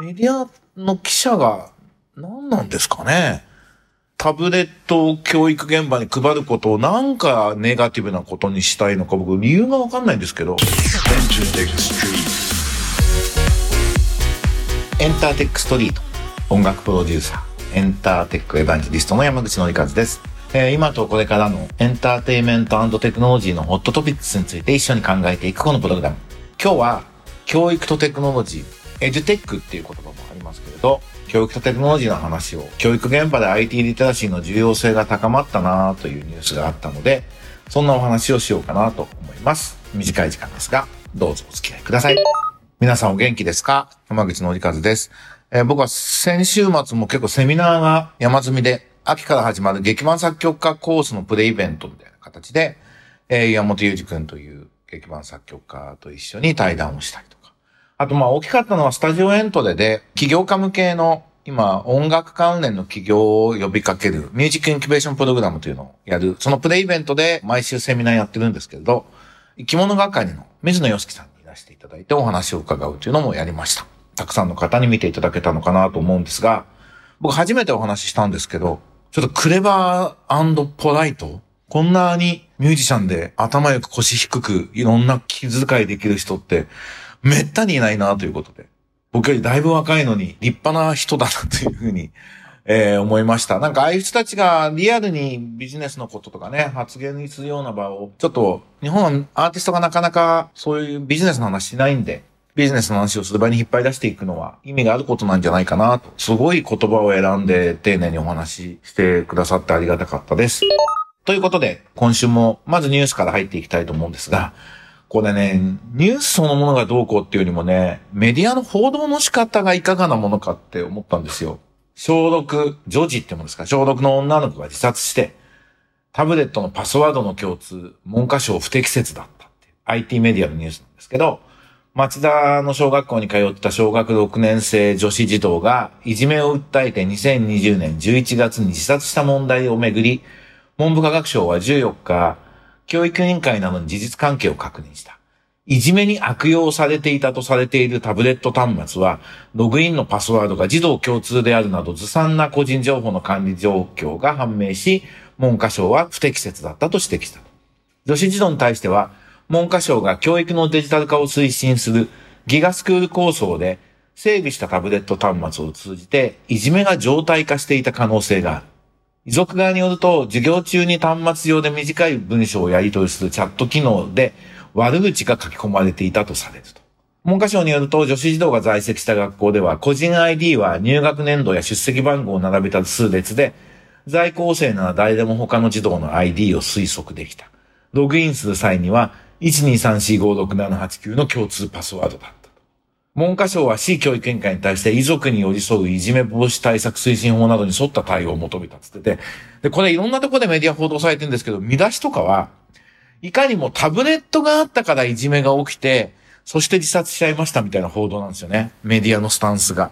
メディアの記者が何なんですかね？タブレットを教育現場に配ることをなんかネガティブなことにしたいのか僕理由がわかんないんですけど。エンターテックストリート音楽プロデューサーエンターテックエヴァンジリストの山口のりかずです。えー、今とこれからのエンターテイメントテクノロジーのホットトピックスについて一緒に考えていくこのプログラム。今日は教育とテクノロジー、エデュテックっていう言葉もありますけれど、教育とテクノロジーの話を、教育現場で IT リテラシーの重要性が高まったなというニュースがあったので、そんなお話をしようかなと思います。短い時間ですが、どうぞお付き合いください。皆さんお元気ですか？山口のりかずです。えー、僕は先週末も結構セミナーが山積みで、秋から始まる劇版作曲家コースのプレイベントみたいな形で、えー、岩本裕二君という劇版作曲家と一緒に対談をしたりと。あとまあ大きかったのはスタジオエントレで起業家向けの今音楽関連の企業を呼びかけるミュージックインキュベーションプログラムというのをやる。そのプレイイベントで毎週セミナーやってるんですけれど、生き物係の水野洋樹さんにいらしていただいてお話を伺うというのもやりました。たくさんの方に見ていただけたのかなと思うんですが、僕初めてお話ししたんですけど、ちょっとクレバーポライト？こんなにミュージシャンで頭よく腰低くいろんな気遣いできる人ってめったにいないなということで、僕よりだいぶ若いのに立派な人だなというふうに、えー、思いました。なんかああいう人たちがリアルにビジネスのこととかね、発言にするような場を、ちょっと日本はアーティストがなかなかそういうビジネスの話しないんで、ビジネスの話をする場に引っ張り出していくのは意味があることなんじゃないかなと。すごい言葉を選んで丁寧にお話ししてくださってありがたかったです。ということで、今週もまずニュースから入っていきたいと思うんですが、これね、ニュースそのものがどうこうっていうよりもね、メディアの報道の仕方がいかがなものかって思ったんですよ。小6、女児ってもんですか、小6の女の子が自殺して、タブレットのパスワードの共通、文科省不適切だったって IT メディアのニュースなんですけど、町田の小学校に通った小学6年生女子児童がいじめを訴えて2020年11月に自殺した問題をめぐり、文部科学省は14日、教育委員会などに事実関係を確認した。いじめに悪用されていたとされているタブレット端末は、ログインのパスワードが児童共通であるなどずさんな個人情報の管理状況が判明し、文科省は不適切だったと指摘した。女子児童に対しては、文科省が教育のデジタル化を推進するギガスクール構想で整備したタブレット端末を通じていじめが常態化していた可能性がある。遺族側によると、授業中に端末上で短い文章をやり取りするチャット機能で悪口が書き込まれていたとされると。文科省によると、女子児童が在籍した学校では、個人 ID は入学年度や出席番号を並べた数列で、在校生なら誰でも他の児童の ID を推測できた。ログインする際には、123456789の共通パスワードだ。文科省は市教育委員会に対して遺族に寄り添ういじめ防止対策推進法などに沿った対応を求めたっつってて、で、これいろんなとこでメディア報道されてるんですけど、見出しとかは、いかにもタブレットがあったからいじめが起きて、そして自殺しちゃいましたみたいな報道なんですよね。メディアのスタンスが。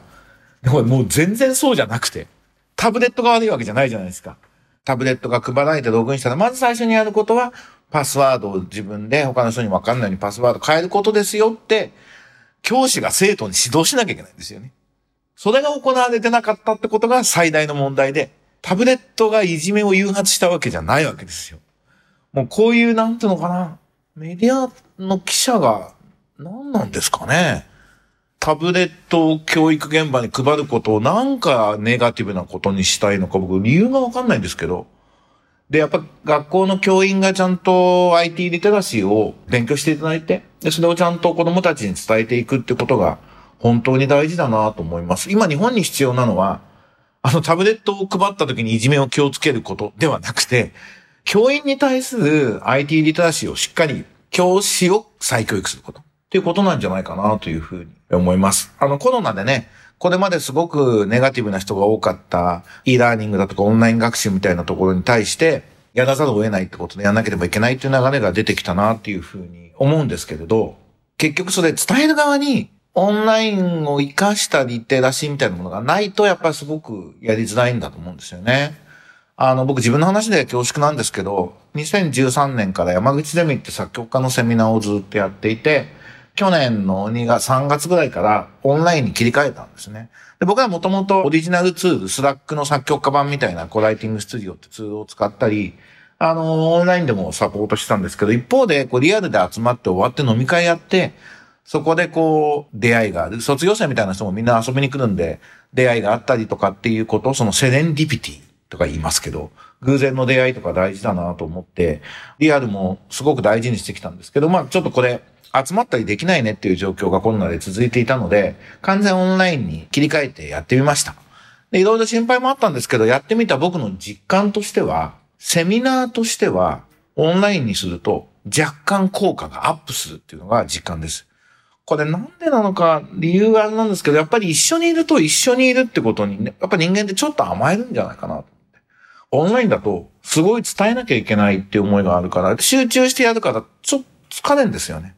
でこれもう全然そうじゃなくて、タブレットが悪いわけじゃないじゃないですか。タブレットが配られてログインしたら、まず最初にやることは、パスワードを自分で他の人にわかんないようにパスワード変えることですよって教師が生徒に指導しなきゃいけないんですよね。それが行われてなかったってことが最大の問題で、タブレットがいじめを誘発したわけじゃないわけですよ。もうこういう、なんていうのかな、メディアの記者が何なんですかね。タブレットを教育現場に配ることをなんかネガティブなことにしたいのか僕理由がわかんないんですけど。で、やっぱ学校の教員がちゃんと IT リテラシーを勉強していただいて、で、それをちゃんと子供たちに伝えていくってことが本当に大事だなと思います。今日本に必要なのは、あのタブレットを配った時にいじめを気をつけることではなくて、教員に対する IT リテラシーをしっかり教師を再教育すること。っていうことなんじゃないかなというふうに思います。あのコロナでね、これまですごくネガティブな人が多かった e ラーニングだとかオンライン学習みたいなところに対して、やらざるを得ないってことでやらなければいけないっていう流れが出てきたなっていうふうに思うんですけれど、結局それ伝える側にオンラインを活かしたリテラシーみたいなものがないとやっぱりすごくやりづらいんだと思うんですよね。あの、僕自分の話で恐縮なんですけど、2013年から山口ゼミって作曲家のセミナーをずっとやっていて、去年の2月、3月ぐらいからオンラインに切り替えたんですね。で僕はもともとオリジナルツール、スラックの作曲家版みたいなコライティングスタジオってツールを使ったり、あの、オンラインでもサポートしてたんですけど、一方で、こう、リアルで集まって終わって飲み会やって、そこでこう、出会いがある。卒業生みたいな人もみんな遊びに来るんで、出会いがあったりとかっていうこと、そのセレンディピティとか言いますけど、偶然の出会いとか大事だなと思って、リアルもすごく大事にしてきたんですけど、まあちょっとこれ、集まったりできないねっていう状況がコロナで続いていたので、完全オンラインに切り替えてやってみました。で、いろいろ心配もあったんですけど、やってみた僕の実感としては、セミナーとしては、オンラインにすると若干効果がアップするっていうのが実感です。これなんでなのか理由があれなんですけど、やっぱり一緒にいると一緒にいるってことにね、やっぱ人間ってちょっと甘えるんじゃないかな。オンラインだとすごい伝えなきゃいけないっていう思いがあるから、集中してやるからちょっと疲れんですよね。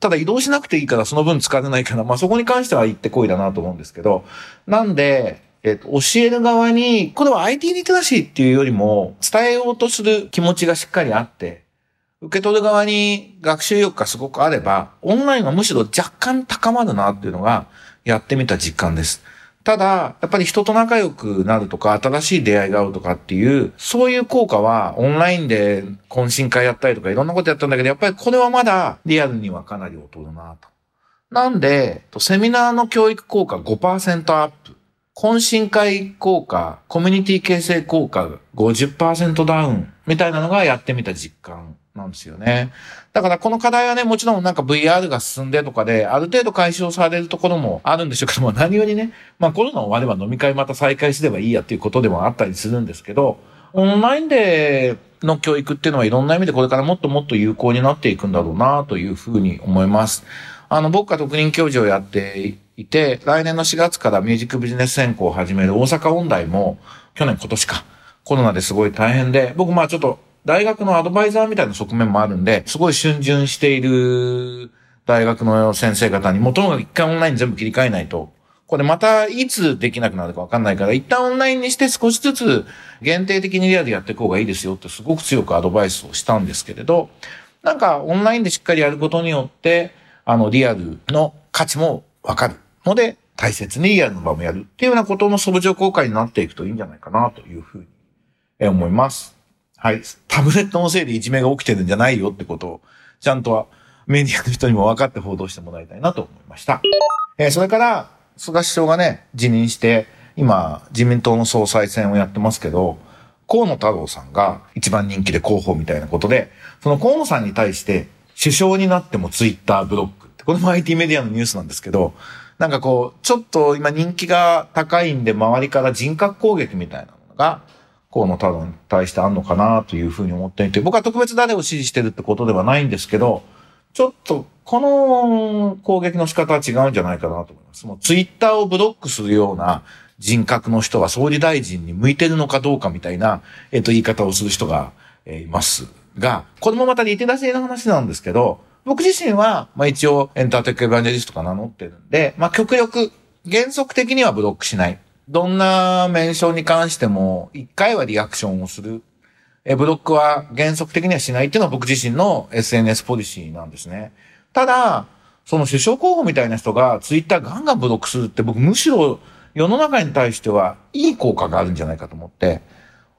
ただ移動しなくていいからその分疲れないから、まあそこに関しては行ってこいだなと思うんですけど、なんで、えっと、教える側に、これは IT リテラシーっていうよりも、伝えようとする気持ちがしっかりあって、受け取る側に学習欲がすごくあれば、オンラインはむしろ若干高まるなっていうのが、やってみた実感です。ただ、やっぱり人と仲良くなるとか、新しい出会いがあるとかっていう、そういう効果は、オンラインで懇親会やったりとか、いろんなことやったんだけど、やっぱりこれはまだリアルにはかなり劣るなと。なんで、セミナーの教育効果5%アップ。懇親会効果、コミュニティ形成効果50%ダウンみたいなのがやってみた実感なんですよね。だからこの課題はね、もちろんなんか VR が進んでとかで、ある程度解消されるところもあるんでしょうけども、何よりね、まあコロナ終われば飲み会また再開すればいいやっていうことでもあったりするんですけど、オンラインでの教育っていうのはいろんな意味でこれからもっともっと有効になっていくんだろうなというふうに思います。あの、僕が特任教授をやっていて、来年の4月からミュージックビジネス専攻を始める大阪音大も、去年今年か、コロナですごい大変で、僕まあちょっと大学のアドバイザーみたいな側面もあるんで、すごい逡巡している大学の先生方に、もともと一回オンライン全部切り替えないと、これまたいつできなくなるかわかんないから、一旦オンラインにして少しずつ限定的にリアルでやっていく方がいいですよってすごく強くアドバイスをしたんですけれど、なんかオンラインでしっかりやることによって、あのリアルの価値もわかる。ので、大切にリアルの場もやるっていうようなことの相乗効果になっていくといいんじゃないかなというふうに思います。はい。タブレットのせいでいじめが起きてるんじゃないよってことを、ちゃんとはメディアの人にも分かって報道してもらいたいなと思いました。えー、それから、菅首相がね、辞任して、今、自民党の総裁選をやってますけど、河野太郎さんが一番人気で候補みたいなことで、その河野さんに対して、首相になってもツイッターブロックって、これも IT メディアのニュースなんですけど、なんかこう、ちょっと今人気が高いんで、周りから人格攻撃みたいなのが、河野太郎に対してあんのかなというふうに思っていて、僕は特別誰を支持してるってことではないんですけど、ちょっと、この攻撃の仕方は違うんじゃないかなと思います。もうツイッターをブロックするような人格の人は総理大臣に向いてるのかどうかみたいな、えっ、と、言い方をする人が、え、いますが、これもまたリテラシーの話なんですけど、僕自身は、まあ一応エンターテックエヴァンジェリストか名乗ってるんで、まあ極力、原則的にはブロックしない。どんなメンションに関しても、一回はリアクションをする。え、ブロックは原則的にはしないっていうのは僕自身の SNS ポリシーなんですね。ただ、その首相候補みたいな人がツイッターガンガンブロックするって僕むしろ世の中に対してはいい効果があるんじゃないかと思って、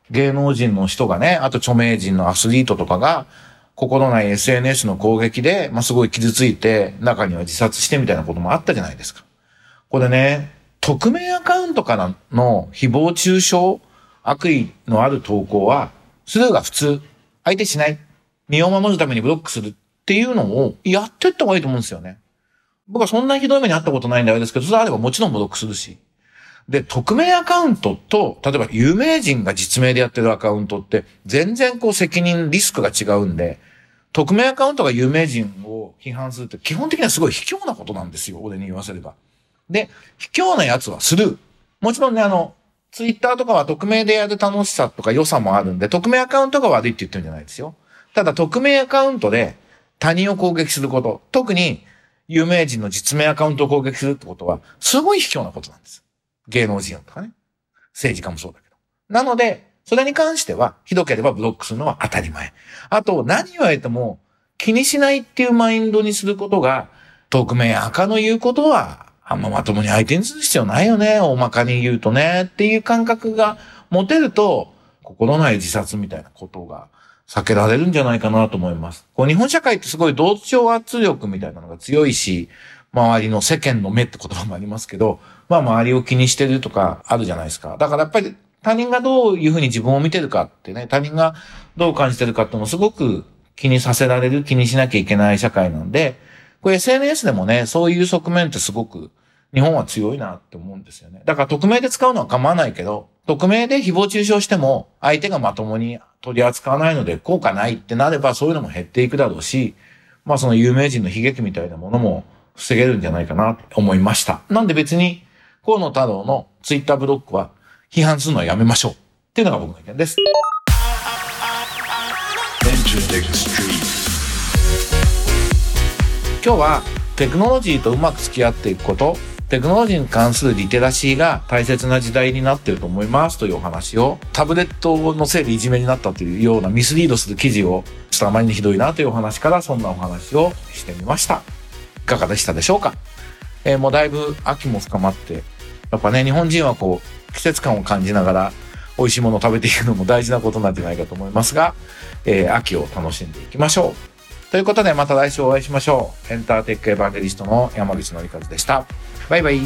芸能人の人がね、あと著名人のアスリートとかが、心ない SNS の攻撃で、まあ、すごい傷ついて、中には自殺してみたいなこともあったじゃないですか。これね、匿名アカウントからの誹謗中傷、悪意のある投稿は、スルーが普通、相手しない、身を守るためにブロックするっていうのをやってった方がいいと思うんですよね。僕はそんなひどい目にあったことないんであれですけど、それあればもちろんブロックするし。で、匿名アカウントと、例えば有名人が実名でやってるアカウントって、全然こう責任、リスクが違うんで、匿名アカウントが有名人を批判するって基本的にはすごい卑怯なことなんですよ。俺に言わせれば。で、卑怯なやつはスルー。もちろんね、あの、ツイッターとかは匿名でやる楽しさとか良さもあるんで、匿名アカウントが悪いって言ってるんじゃないですよ。ただ、匿名アカウントで他人を攻撃すること、特に有名人の実名アカウントを攻撃するってことは、すごい卑怯なことなんです。芸能人とかね。政治家もそうだけど。なので、それに関しては、ひどければブロックするのは当たり前。あと、何言われても気にしないっていうマインドにすることが、匿名赤の言うことは、あんままともに相手にする必要ないよね。大まかに言うとね。っていう感覚が持てると、心ない自殺みたいなことが避けられるんじゃないかなと思います。こう日本社会ってすごい同調圧力みたいなのが強いし、周りの世間の目って言葉もありますけど、まあ周りを気にしてるとかあるじゃないですか。だからやっぱり他人がどういうふうに自分を見てるかってね、他人がどう感じてるかってのをすごく気にさせられる、気にしなきゃいけない社会なんで、これ SNS でもね、そういう側面ってすごく日本は強いなって思うんですよね。だから匿名で使うのは構わないけど、匿名で誹謗中傷しても相手がまともに取り扱わないので効果ないってなればそういうのも減っていくだろうし、まあその有名人の悲劇みたいなものも防げるんじゃないかなって思いました。なんで別に河野太郎のツイッターブロックは批判するのはやめましょうっていうのが僕の意見です。今日はテクノロジーとうまく付き合っていくこと、テクノロジーに関するリテラシーが大切な時代になってると思いますというお話を、タブレットのせいでいじめになったというようなミスリードする記事を、ちょっとあまりにひどいなというお話からそんなお話をしてみました。いかがでしたでしょうか？えー、もうだいぶ秋も深まって、やっぱね、日本人はこう、季節感を感じながら、美味しいものを食べていくのも大事なことなんじゃないかと思いますが、えー、秋を楽しんでいきましょう。ということでまた来週お会いしましょう。エンターテックエヴァンゲリストの山口のりかずでした。バイバイ。